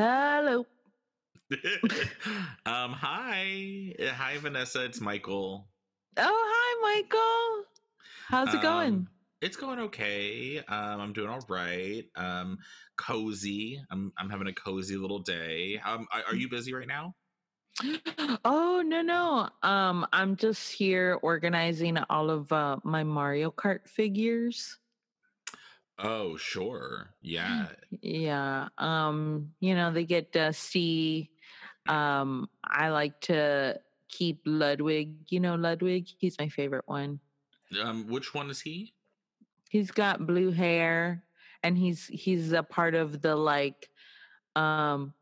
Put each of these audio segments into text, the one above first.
Hello. um, hi. Uh, Hi, Vanessa. It's Michael. Oh, hi, Michael. How's it going? Um, it's going okay. Um, I'm doing all right. Um, cozy. I'm I'm having a cozy little day. Um, are are you busy right now? Oh, no, no. Um, I'm just here organizing all of uh, my Mario Kart figures. Oh, sure. Yeah. Yeah. Um, you know, they get dusty. Um, I like to keep Ludwig. You know Ludwig? He's my favorite one. Um, which one is he? He's got blue hair and he's he's a part of the like um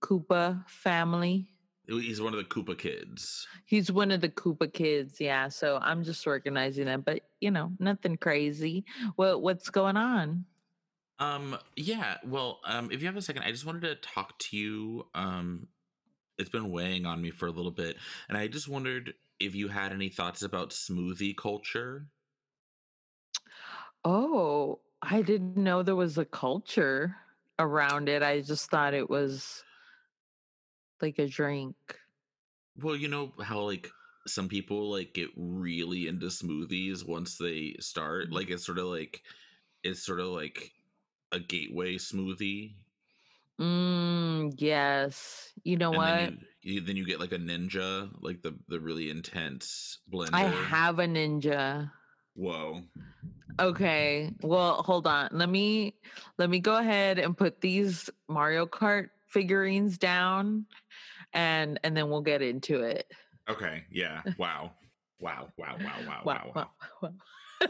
Koopa family. He's one of the Koopa kids. He's one of the Koopa kids, yeah. So I'm just organizing them, but you know, nothing crazy. What what's going on? Um, yeah. Well, um, if you have a second, I just wanted to talk to you. Um, it's been weighing on me for a little bit, and I just wondered if you had any thoughts about smoothie culture. Oh, I didn't know there was a culture around it. I just thought it was like a drink. Well, you know how like some people like get really into smoothies once they start. Like it's sort of like it's sort of like a gateway smoothie, Mm, yes. You know and what? then you, you then you get like a ninja, like the the really intense blender. I have a ninja. Whoa. Okay. Well, hold on. Let me let me go ahead and put these Mario Kart figurines down and and then we'll get into it. Okay. Yeah. Wow. Wow. Wow. Wow. Wow. Wow, Wow. Wow. wow.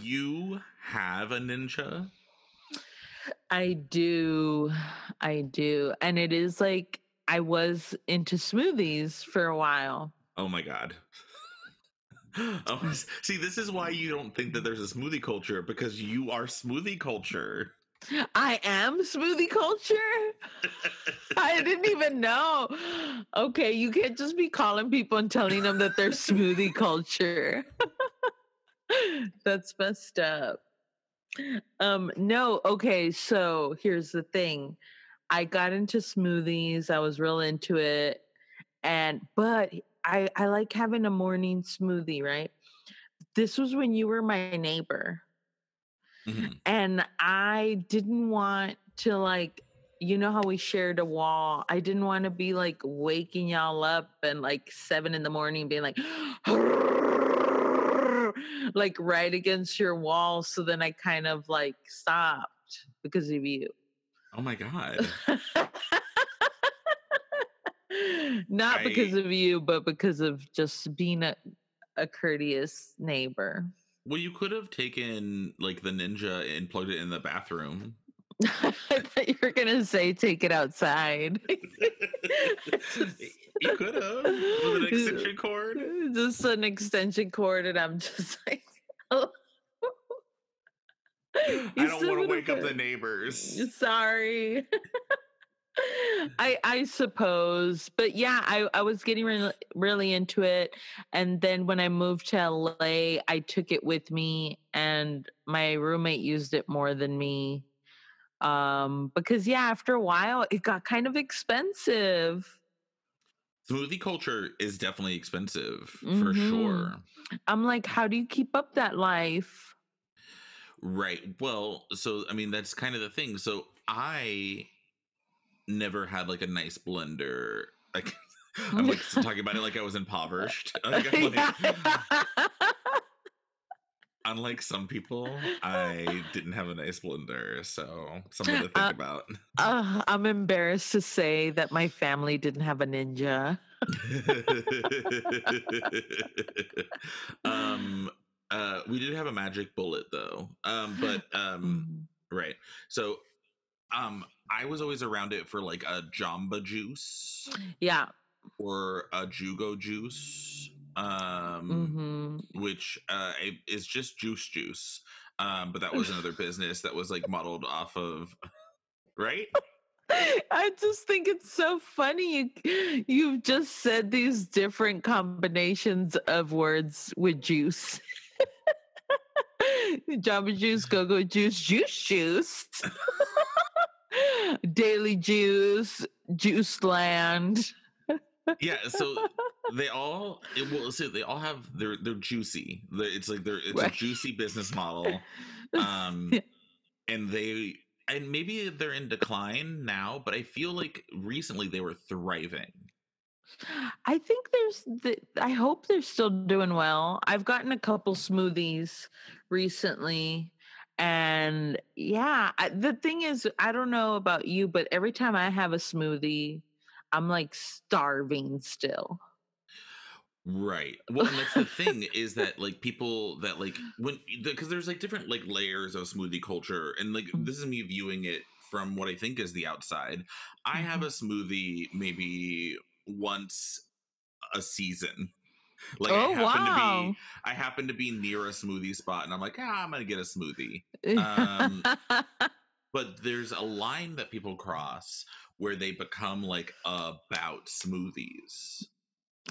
You have a ninja? I do. I do. And it is like I was into smoothies for a while. Oh my god. Oh, see, this is why you don't think that there's a smoothie culture because you are smoothie culture. I am smoothie culture. I didn't even know. Okay, you can't just be calling people and telling them that they're smoothie culture. That's messed up. Um no, okay, so here's the thing. I got into smoothies. I was real into it. And but I I like having a morning smoothie, right? This was when you were my neighbor Mhm. and I didn't want to like you know how we shared a wall. I didn't want to be like waking y'all up and like seven in the morning being like like right against your wall. So then I kind of like stopped because of you. Oh my god. Not because of you, but because of just being a, a courteous neighbor. well, you could have taken like the ninja and plugged it in the bathroom. I thought you were gonna say take it outside. you could have with an extension cord. Just an extension cord, and I'm just like, oh. I don't want to wake up the neighbors. Sorry. I I suppose, but yeah, I I was getting really really into it, and then when I moved to LA, I took it with me, and my roommate used it more than me, um, because yeah, after a while, it got kind of expensive. Smoothie culture is definitely expensive for Mhm. sure. I'm like, how do you keep up that life? Right. Well, so I mean that's kind of the thing. So I never had like a nice blender. Like I'm like talking about it like I was impoverished. Like, like- unlike some people, I didn't have a nice blender, so something to think Uh, about. Uh, I'm embarrassed to say that my family didn't have a ninja. um uh we did have a magic bullet though. Um but um Mhm. right. So um I was always around it for like a jamba juice Yeah. or a jugo juice. Um hmm which uh is just juice juice. Um but that was another business that was like modeled off of right? I just think it's so funny. You, you've just said these different combinations of words with juice. Jamba Juice, Go Go Juice, Juice Juice, Daily Juice, Juice Land. yeah, so they all it will so they all have they're they're juicy. It's like they're it's right. a juicy business model. Um and they and maybe they're in decline now, but I feel like recently they were thriving. I think there's the, I hope they're still doing well. I've gotten a couple smoothies recently and yeah, I, the thing is I don't know about you, but every time I have a smoothie, I'm like starving still. Right. Well, and that's the thing is that like people that like when because there's like different like layers of smoothie culture, and like mm. this is me viewing it from what I think is the outside. I have mm-hmm. a smoothie maybe once a season. Like oh, I happen wow. to be I happen to be near a smoothie spot and I'm like, ah, I'm gonna get a smoothie. Um, but there's a line that people cross where they become like about smoothies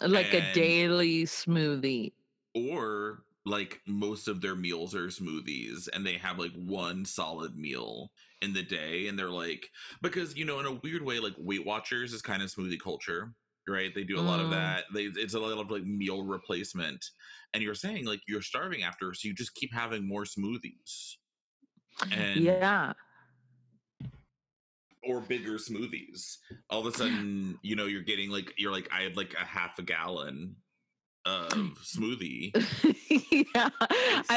like and, a daily smoothie. Or like most of their meals are smoothies and they have like one solid meal in the day and they're like because you know in a weird way like weight watchers is kind of smoothie culture right they do a mm. lot of mm. that they it's a lot of like meal replacement and you're saying like you're starving after so you just keep having more smoothies and yeah or bigger smoothies. All of a sudden, you know, you're getting like you're like I had like a half a gallon of smoothie. yeah,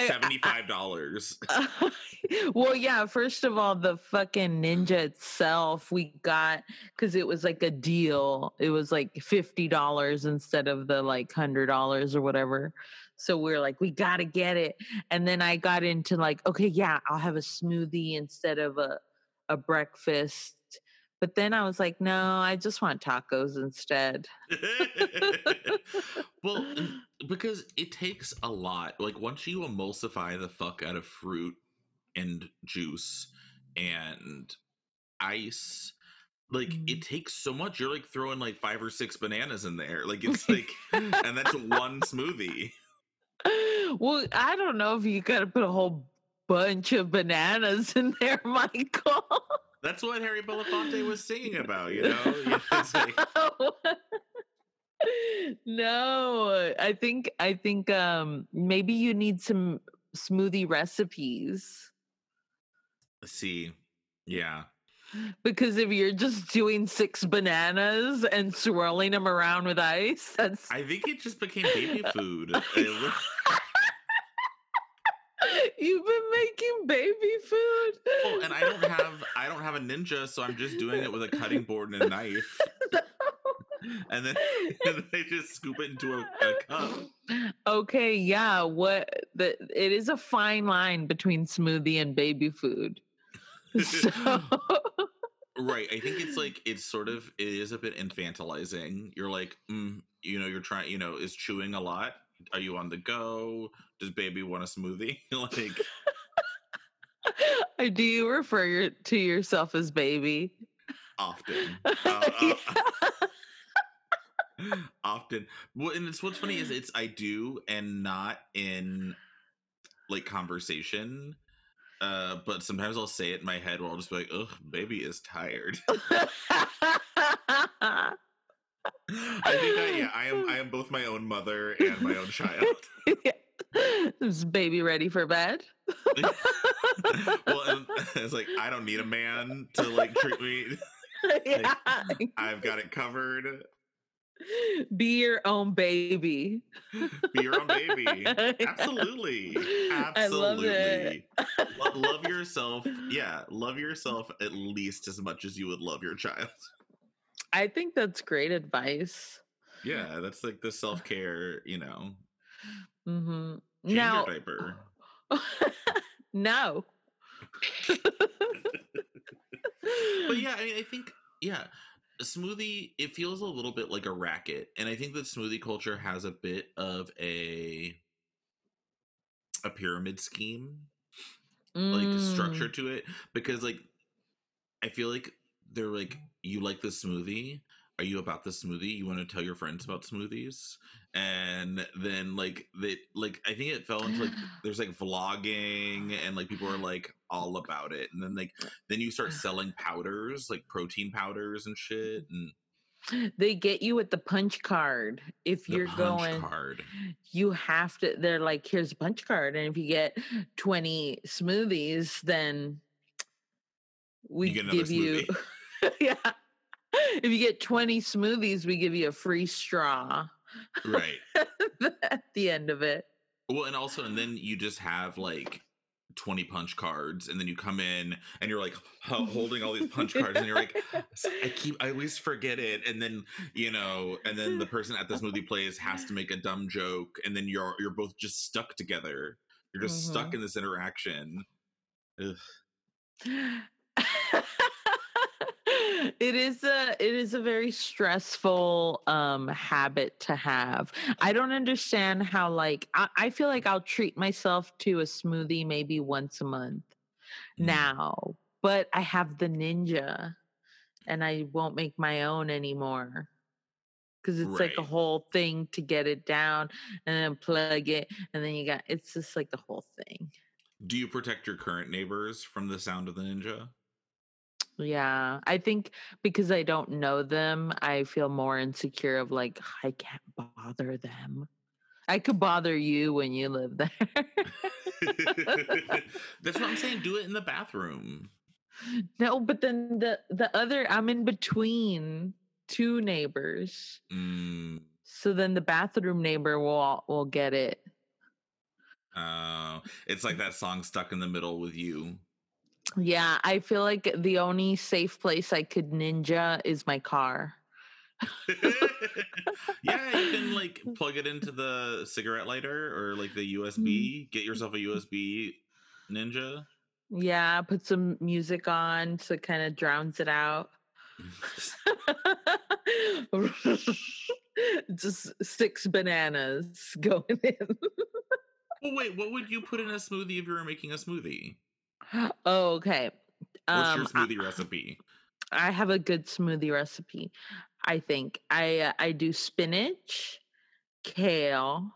seventy five dollars. Uh, well, yeah. First of all, the fucking Ninja itself we got because it was like a deal. It was like fifty dollars instead of the like hundred dollars or whatever. So we are like, we gotta get it. And then I got into like, okay, yeah, I'll have a smoothie instead of a a breakfast but then I was like, no, I just want tacos instead. well, because it takes a lot. Like once you emulsify the fuck out of fruit and juice and ice, like mm. it takes so much. You're like throwing like five or six bananas in there. Like it's like, and that's one smoothie. Well, I don't know if you got to put a whole bunch of bananas in there, Michael. That's what Harry Belafonte was singing about, you know? like... no, I think I think um maybe you need some smoothie recipes. See. Yeah. Because if you're just doing six bananas and swirling them around with ice, that's I think it just became baby food. You've been making baby food. Oh, and I don't have I don't have a ninja, so I'm just doing it with a cutting board and a knife. and then, and then they just scoop it into a, a, cup. Okay, yeah. What the it is a fine line between smoothie and baby food. So right. I think it's like it's sort of it is a bit infantilizing. You're like, mm, you know, you're trying, you know, is chewing a lot are you on the go? Does baby want a smoothie? like I do you refer to yourself as baby? Often. Uh, uh, often. Well, and it's what's funny is it's I do and not in like conversation. Uh, but sometimes I'll say it in my head where I'll just be like, ugh, baby is tired. I think I, yeah, I am. I am both my own mother and my own child. Is baby ready for bed? well, it's like I don't need a man to like treat me. yeah. Like, I've got it covered. Be your own baby. Be your own baby. Absolutely. Absolutely. Love, love yourself. Yeah. Love yourself at least as much as you would love your child. I think that's great advice. Yeah, that's like the self care, you know. Mm-hmm. now, diaper. no. but yeah, I mean, I think yeah, smoothie it feels a little bit like a racket, and I think that smoothie culture has a bit of a a pyramid scheme, mm. like structure to it, because like I feel like they're like, "You like this smoothie? Are you about the smoothie? You want to tell your friends about smoothies?" And then like they like I think it fell into like there's like vlogging and like people are like all about it, and then like then you start selling powders like protein powders and shit and they get you with the punch card if the you're punch going card. you have to they're like here's a punch card and if you get 20 smoothies then we another give you yeah if you get 20 smoothies we give you a free straw Right. at the end of it Well, and also, and then you just have like 20 punch cards, and then you come in and you're like ho- holding all these punch cards, and you're like, I keep, I always forget it. And then, you know, and then the person at the smoothie place has to make a dumb joke, and then you're, you're both just stuck together. You're just stuck Mhm. in this interaction. It is a it is a very stressful um habit to have i don't understand how like I, I feel like i'll treat myself to a smoothie maybe once a month Mm. now but i have the ninja and i won't make my own anymore because it's like a whole thing to get it down and then plug it and then you got it's just like the whole thing Do you protect your current neighbors from the sound of the ninja? Yeah, I think because I don't know them, I feel more insecure of like I can't bother them. I could bother you when you live there. That's what I'm saying. Do it in the bathroom. no, but then the the other I'm in between two neighbors. Mm, So then the bathroom neighbor will will get it. uh, it's like that song stuck in the middle with you. Yeah, I feel like the only safe place I could ninja is my car. yeah, you can like plug it into the cigarette lighter or like the mm-hmm. USB. Get yourself a USB Ninja. Yeah, put some music on so it kind of drowns it out. Just six bananas going in. well, wait, what would you put in a smoothie if you were making a smoothie? Oh, okay. What's your Um, I, smoothie recipe? I have a good smoothie recipe. I think I uh, I do spinach, kale,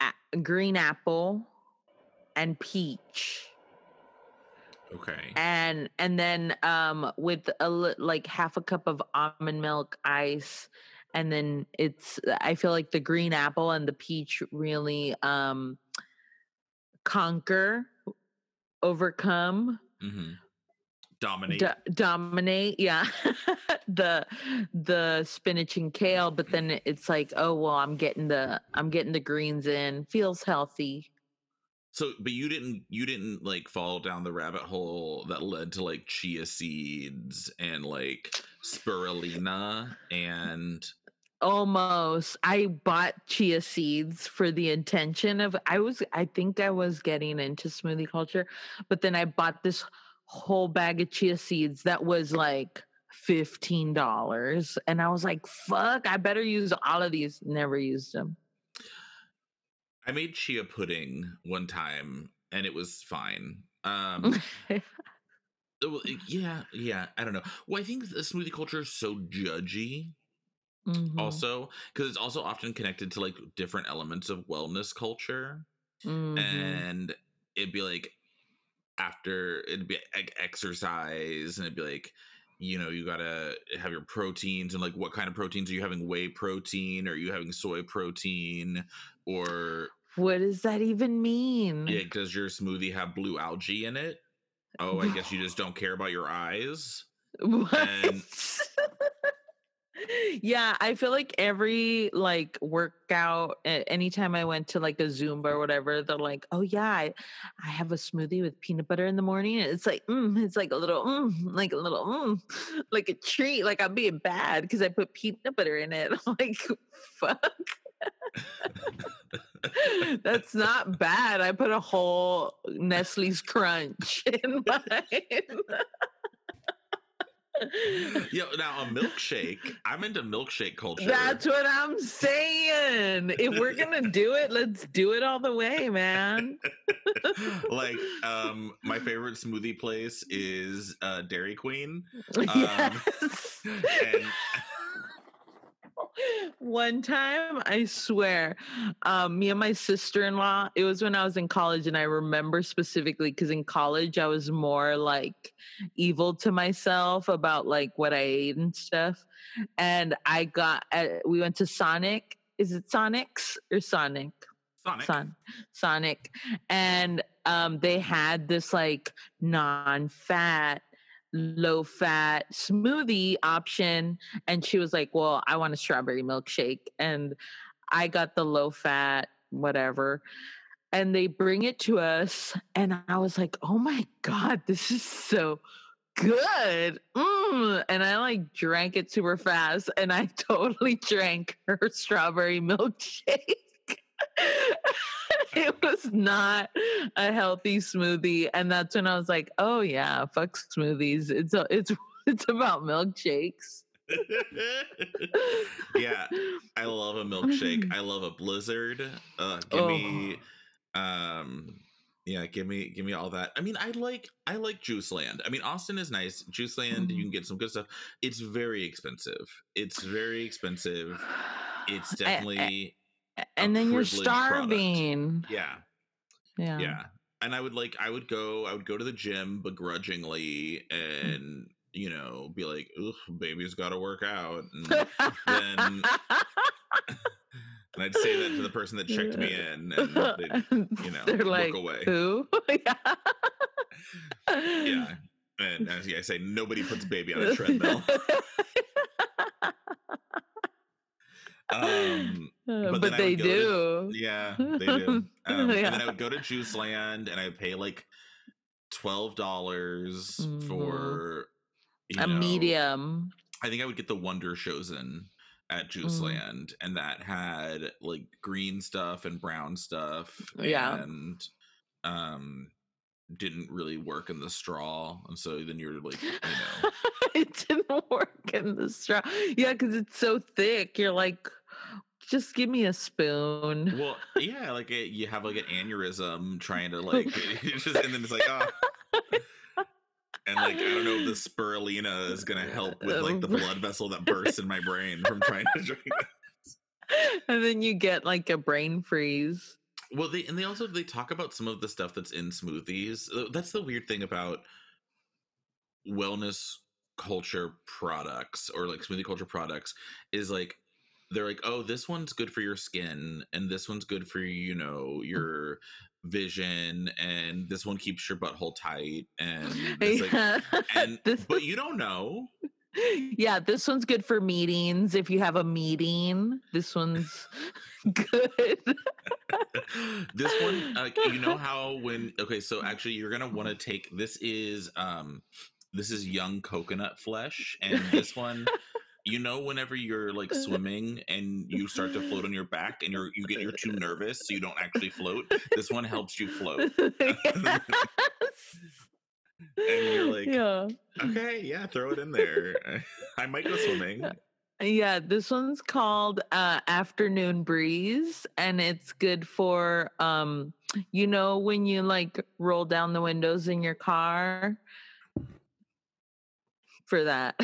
a- green apple, and peach. Okay. and and then um with a li- like half a cup of almond milk ice and then it's i feel like the green apple and the peach really um conquer overcome hmm Dominate. do- dominate yeah the the spinach and kale but then it's like oh well i'm getting the i'm getting the greens in. Feels healthy. So, but you didn't you didn't like fall down the rabbit hole that led to like chia seeds and like spirulina and Almost. I bought chia seeds for the intention of I was I think I was getting into smoothie culture, but then I bought this whole bag of chia seeds that was like $15 and I was like, "Fuck, I better use all of these." Never used them. I made chia pudding one time and it was fine. Um yeah, yeah, I don't know. Well, I think the smoothie culture is so judgy Mhm, also because it's also often connected to like different elements of wellness culture mhm. and it'd be like after it'd be like exercise and it'd be like you know you gotta have your proteins and like what kind of proteins are you having whey protein or are you having soy protein or What does that even mean? yeah does your smoothie have blue algae in it oh i guess you just don't care about your eyes What? And- yeah, I feel like every like workout, anytime I went to like a Zumba or whatever, they're like, "Oh yeah, I, I have a smoothie with peanut butter in the morning." It's like, mm, it's like a little, mm, like a little, mm, like a treat. Like I'm being bad because I put peanut butter in it. I'm like, fuck. That's not bad. I put a whole Nestle's Crunch in mine. yeah now a milkshake i'm into milkshake culture That's what I'm saying. If we're gonna do it, let's do it all the way, man. like um my favorite smoothie place is uh Dairy Queen. Um, Yes. and One time, I swear, um, me and my sister in law, it was when I was in college, and I remember specifically because in college I was more like evil to myself about like what I ate and stuff. And I got, uh, we went to Sonic. Is it Sonic's or Sonic? Sonic. Son, Sonic, and um, they had this like non-fat, low-fat smoothie option, and she was like, "Well, I want a strawberry milkshake," and I got the low-fat, whatever. And they bring it to us, and I was like, "Oh my god, this is so." Good. Mm. And I like drank it super fast and I totally drank her strawberry milkshake. it was not a healthy smoothie and that's when i was like oh yeah fuck smoothies it's a, it's it's about milkshakes yeah, I love a milkshake. I love a blizzard. Uh give me um yeah, give me give me all that. I mean, I like I like Juice Land. I mean, Austin is nice. Juice Land, you Mhm. can get some good stuff. It's very expensive. It's very expensive. It's I- I- definitely and then you're privileged product. starving. Yeah. yeah. Yeah. And i would like i would go i would go to the gym begrudgingly Mm. and you know be like Ugh, baby's got to work out. And, then- and i'd say that to the person that checked me in and they'd, you know, they're look like away. who? Yeah. Yeah. And as i say nobody puts baby on a treadmill um Uh, but but, they do yeah they do um, and then i would go to juice land and i pay like $12 Mhm. for a know, medium I think I would get the Wonder Chosen at Juice Mm. Land, and that had like green stuff and brown stuff. Yeah. And um didn't really work in the straw. And so then you're like, you know. it didn't work in the straw yeah because it's so thick you're like just give me a spoon well, yeah, like it, you have like an aneurysm trying to like just and then it's like, oh and like I don't know if the spirulina is gonna help with like the um, blood vessel that bursts in my brain from trying to drink it. and then you get like a brain freeze Well, they and they also they talk about some of the stuff that's in smoothies. Uh, That's the weird thing about wellness culture products or like smoothie culture products is like they're like, oh, this one's good for your skin, and this one's good for you know your vision, and this one keeps your butthole tight, and it's like, and but you don't know. yeah this one's good for meetings if you have a meeting. This one's good. This one uh, you know how when okay so actually you're gonna want to take this is um this is young coconut flesh and this one you know whenever you're like swimming and you start to float on your back and you're you get you're too nervous so you don't actually float this one helps you float. Yes. And you're like, yeah. Okay yeah throw it in there. I might go swimming. Yeah, this one's called uh, Afternoon Breeze, and it's good for um, you know, when you like roll down the windows in your car. For that,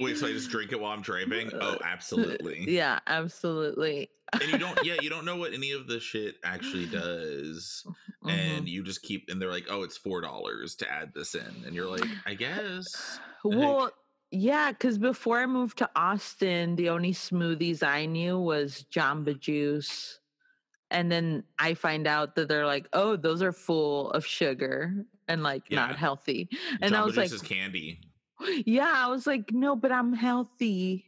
wait so i just drink it while i'm driving oh absolutely yeah, absolutely. and you don't yeah you don't know what any of the shit actually does and Mhm. you just keep and they're like oh it's four dollars to add this in and you're like i guess well, yeah, because before I moved to Austin, the only smoothies I knew was Jamba Juice. And then I find out that they're like, oh, those are full of sugar and like Yeah. not healthy. And I was like, is candy yeah, I was like, no, but I'm healthy.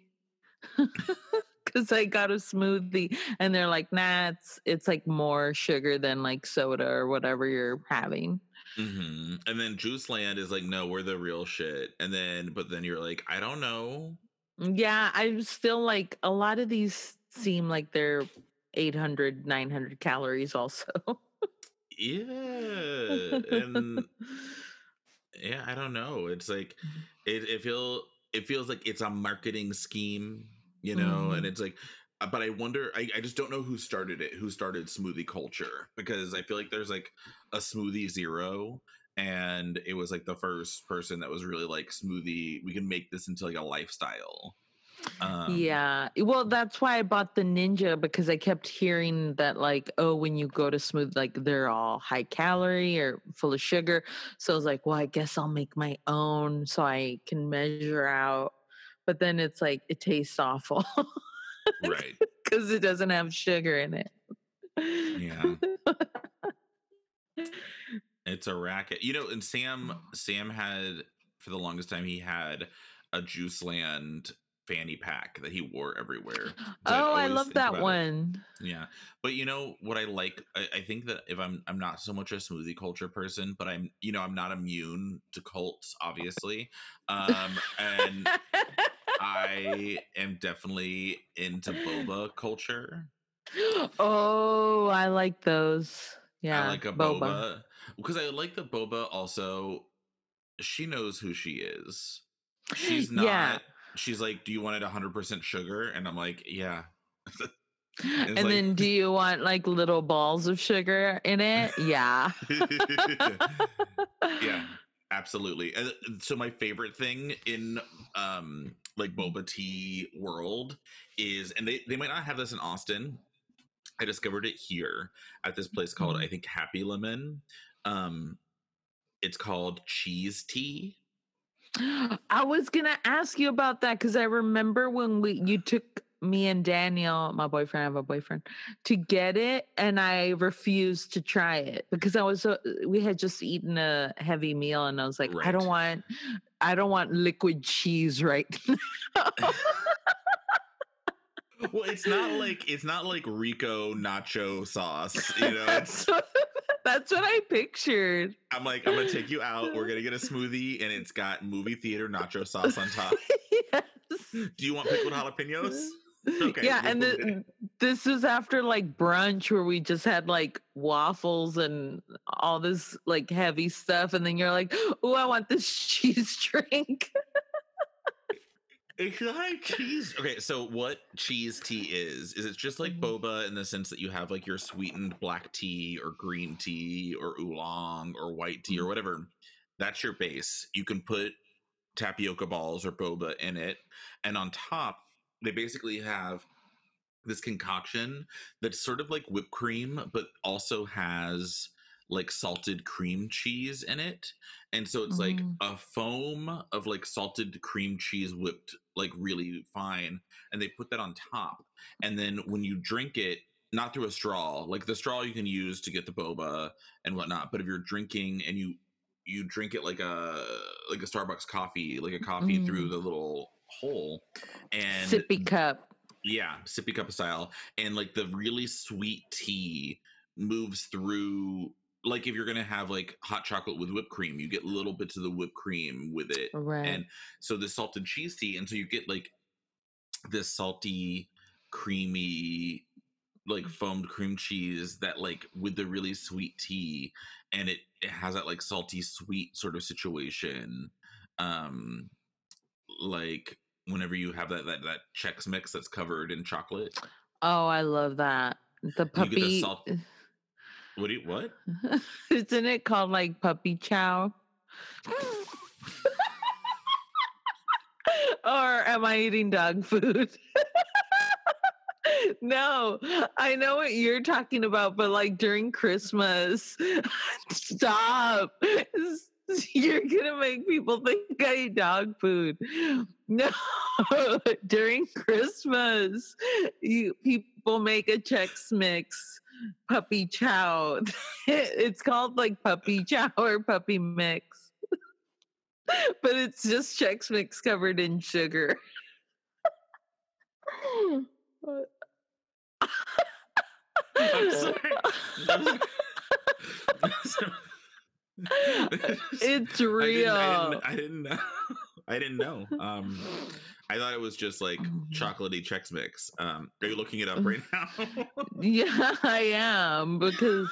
Cause I got a smoothie. And they're like, nah, it's it's like more sugar than like soda or whatever you're having. hmm and then juice land is like no we're the real shit and then but then you're like i don't know Yeah, I'm still like a lot of these seem like they're 800, 900 calories also. yeah and yeah i don't know it's like it, it feel it feels like it's a marketing scheme you know and Mhm. it's like uh, but I wonder. I, I just don't know who started it. Who started smoothie culture? Because I feel like there's like a smoothie zero, and it was like the first person that was really like smoothie. We can make this into like a lifestyle. Um, yeah. Well, that's why I bought the Ninja because I kept hearing that, like, oh, when you go to smooth, like, they're all high calorie or full of sugar. So I was like, well, I guess I'll make my own so I can measure out. But then it's like, it tastes awful. right. Because it doesn't have sugar in it. Yeah. it's a racket. You know, and Sam, Sam had, for the longest time, he had a Juice Land fanny pack that he wore everywhere. oh, I love that one. It. Yeah, but you know what I like? I, I, think that if I'm I'm not so much a smoothie culture person, but I'm you know I'm not immune to cults, obviously, um, and I am definitely into boba culture. Oh, I like those. Yeah, I like a boba because I like the boba. Also, she knows who she is. She's not. Yeah she's like, "Do you want it 100% sugar?" And I'm like, "Yeah." and, and like, then do you want like little balls of sugar in it? Yeah. yeah, absolutely. And so my favorite thing in um like boba tea world is and they they might not have this in Austin. I discovered it here at this place called mm-hmm. I think Happy Lemon. Um it's called cheese tea I was gonna ask you about that because I remember when we you took me and Daniel, my boyfriend, I have a boyfriend, to get it, and I refused to try it because I was so we had just eaten a heavy meal, and I was like, right. I don't want, I don't want liquid cheese right now. well, it's not like it's not like Rico nacho sauce, you know. It's that's what I pictured. I'm like, I'm gonna take you out. We're gonna get a smoothie, and it's got movie theater nacho sauce on top. yes. Do you want pickled jalapenos? Okay, yeah, and the, this was after like brunch where we just had like waffles and all this like heavy stuff, and then you're like, "Oh, I want this cheese drink." It's like cheese. Okay, so what cheese tea is is it's just like mm-hmm. boba in the sense that you have like your sweetened black tea or green tea or oolong or white tea or mm-hmm. whatever. That's your base. You can put tapioca balls or boba in it, and on top they basically have this concoction that's sort of like whipped cream, but also has like salted cream cheese in it. And so it's mm. like a foam of like salted cream cheese whipped like really fine. And they put that on top. And then when you drink it, not through a straw, like the straw you can use to get the boba and whatnot. But if you're drinking and you you drink it like a like a Starbucks coffee, like a coffee mm. through the little hole and sippy cup. Yeah, sippy cup style. And like the really sweet tea moves through like if you're gonna have like hot chocolate with whipped cream, you get little bits of the whipped cream with it, right? And so the salted cheese tea, and so you get like this salty, creamy, like foamed cream cheese that like with the really sweet tea, and it it has that like salty sweet sort of situation, um, like whenever you have that that that Chex Mix that's covered in chocolate. Oh, I love that. The puppy. Salt- what do you what? Isn't it called like puppy chow? or am I eating dog food? no, I know what you're talking about, but like during Christmas, stop. You're gonna make people think I eat dog food. No, during Christmas, you people make a Chex Mix puppy chow. it's called like puppy chow or puppy mix. but it's just Chex Mix covered in sugar. I'm sorry. I'm sorry. it's real. I didn't, I didn't, I didn't know. I didn't know. Um, I thought it was just like oh, chocolatey Chex Mix. Um, are you looking it up right now? yeah, I am because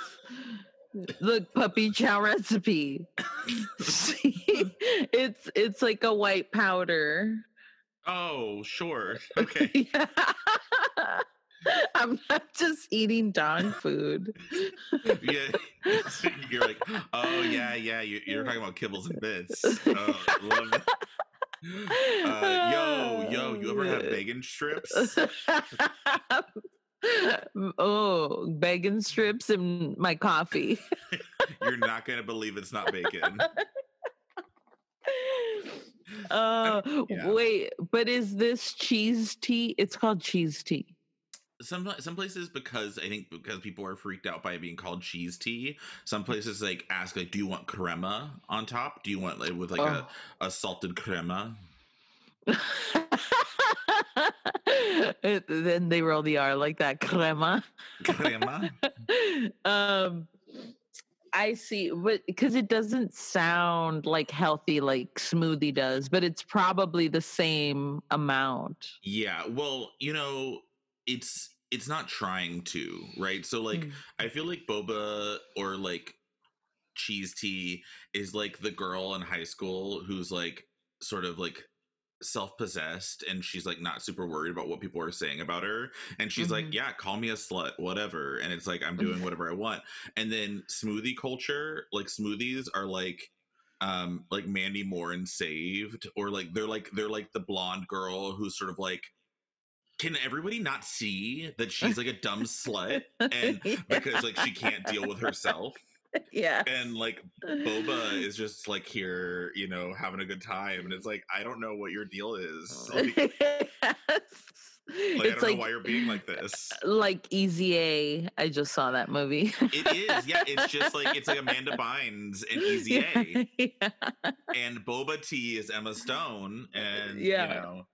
look, puppy chow recipe. See, it's it's like a white powder. Oh, sure. Okay. yeah. I'm not just eating dog food. yeah, you're like, oh yeah, yeah. You're, you're talking about kibbles and bits. Oh, love that. Uh, yo, yo, you ever have bacon strips? oh, bacon strips in my coffee. You're not gonna believe it's not bacon. Uh, yeah. wait, but is this cheese tea? It's called cheese tea. Some some places because I think because people are freaked out by it being called cheese tea. Some places like ask like, do you want crema on top? Do you want like with like Oh. a, a salted crema? Then they roll the R like that, crema. Crema. um, I see, but because it doesn't sound like healthy like smoothie does, but it's probably the same amount. Yeah, well, you know, it's it's not trying to, right? So like Mm. I feel like boba or like cheese tea is like the girl in high school who's like sort of like self-possessed and she's like not super worried about what people are saying about her and she's like Mhm. yeah call me a slut whatever and it's like i'm doing whatever i want and then smoothie culture like smoothies are like um like mandy moore and saved or like they're like they're like the blonde girl who's sort of like can everybody not see that she's like a dumb slut and because like she can't deal with herself yeah. and like boba is just like here you know having a good time and it's like i don't know what your deal is like, like, i don't like know why you're being like this like Easy A. I just saw that movie. it is yeah it's just like it's like amanda bynes and easy a yeah. and boba tea is emma stone and Yeah. you know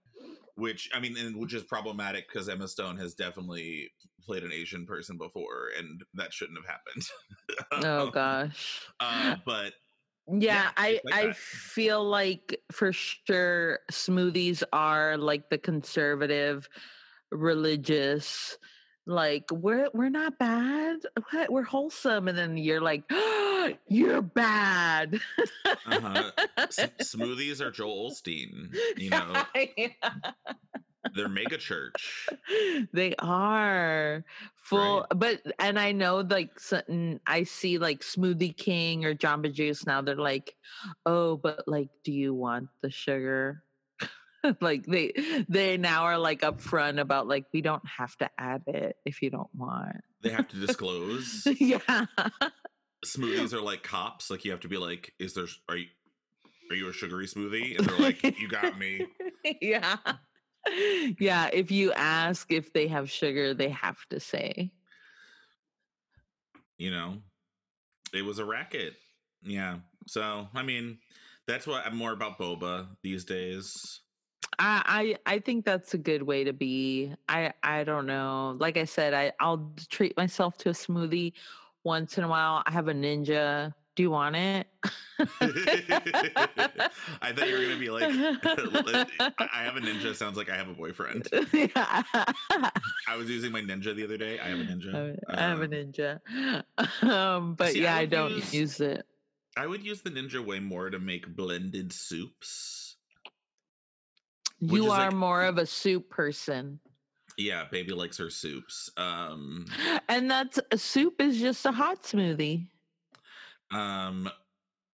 which i mean and which is problematic because emma stone has definitely played an asian person before and that shouldn't have happened Oh gosh. uh, but Yeah, Yeah, I like I that. feel like for sure smoothies are like the conservative, religious. Like we're we're not bad. What? We're wholesome, and then you're like, oh, you're bad. uh-huh. S- smoothies are joel Osteen, you know they're mega church they are full but and i know like certain i see like smoothie king or jamba juice now they're like oh but like do you want the sugar like they they now are like upfront about like we don't have to add it if you don't want. They have to disclose? Yeah. Smoothies are like cops? Like you have to be like is there are you are you a sugary smoothie? And they're like you got me. Yeah. Yeah if you ask if they have sugar they have to say. You know? It was a racket. Yeah. So i mean that's what i'm more about boba these days I, I I think that's a good way to be. I I don't know. Like I said, I I'll treat myself to a smoothie once in a while. I have a ninja. Do you want it? i thought you were gonna be like i have a ninja sounds like i have a boyfriend yeah. i was using my ninja the other day i have a ninja I have a Uh, ninja. Um, but See, yeah, I would don't use- use it. i would use the ninja way more to make blended soups You are like- more of a soup person. yeah baby likes her soups um And that's a soup is just a hot smoothie. um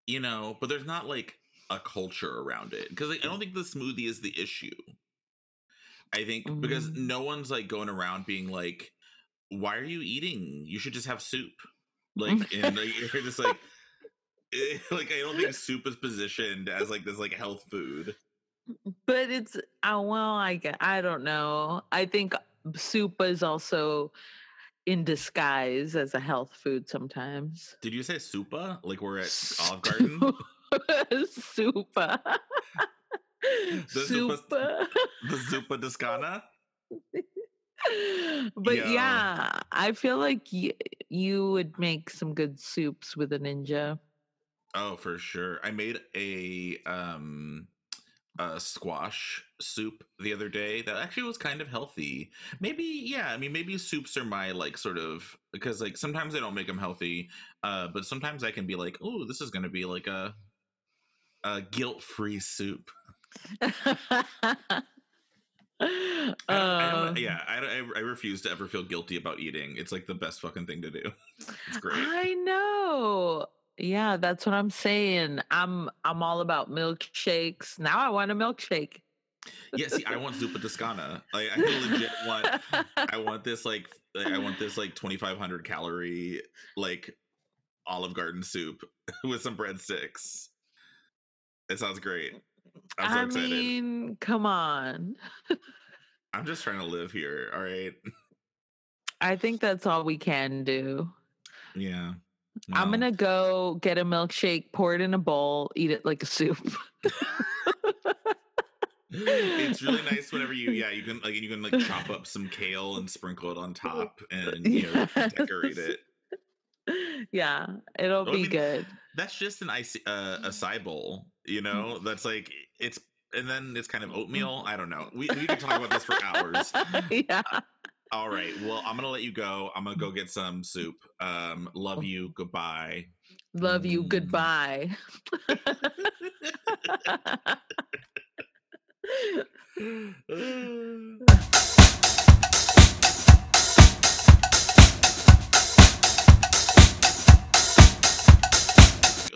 you know but there's not like a culture around it because like, i don't think the smoothie is the issue i think because Mm. no one's like going around being like why are you eating you should just have soup like and like, you're just like eh, like i don't think soup is positioned as like this like health food But it's uh, well, I I don't know. I think soup is also in disguise as a health food sometimes. did you say supa like we're at olive garden Soupa. The Soupa. the zuppa toscana but Yeah. yeah, I feel like y- you would make some good soups with a ninja. Oh, for sure. I made a um a squash soup the other day that actually was kind of healthy. Maybe yeah, I mean maybe soups are my like sort of because like sometimes I don't make them healthy, uh but sometimes I can be like, "Oh, this is going to be like a a guilt-free soup." I I Um, yeah, I, I, I refuse to ever feel guilty about eating. It's like the best fucking thing to do. It's great. I know. Yeah, that's what I'm saying. I'm I'm all about milkshakes. Now I want a milkshake. yeah, see, I want Zuppa Toscana. Like, I legit want. I want this like, like I want this like 2,500 calorie like Olive Garden soup with some breadsticks. It sounds great. I'm so I excited. mean, come on. I'm just trying to live here. All right. I think that's all we can do. Yeah. I'm gonna go get a milkshake, pour it in a bowl, eat it like a soup. it's really nice whenever you yeah you can like you can like chop up some kale and sprinkle it on top and you know decorate it. Yeah, it'll Well, I be mean, good. that's just an ice uh, a side bowl you know? That's like it's and then it's kind of oatmeal? I don't know. We, we could talk about this for hours. Yeah. All right well i'm gonna let you go i'm gonna go get some soup um love you goodbye Love you. Mm. Goodbye.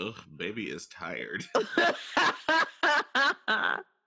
ugh baby is tired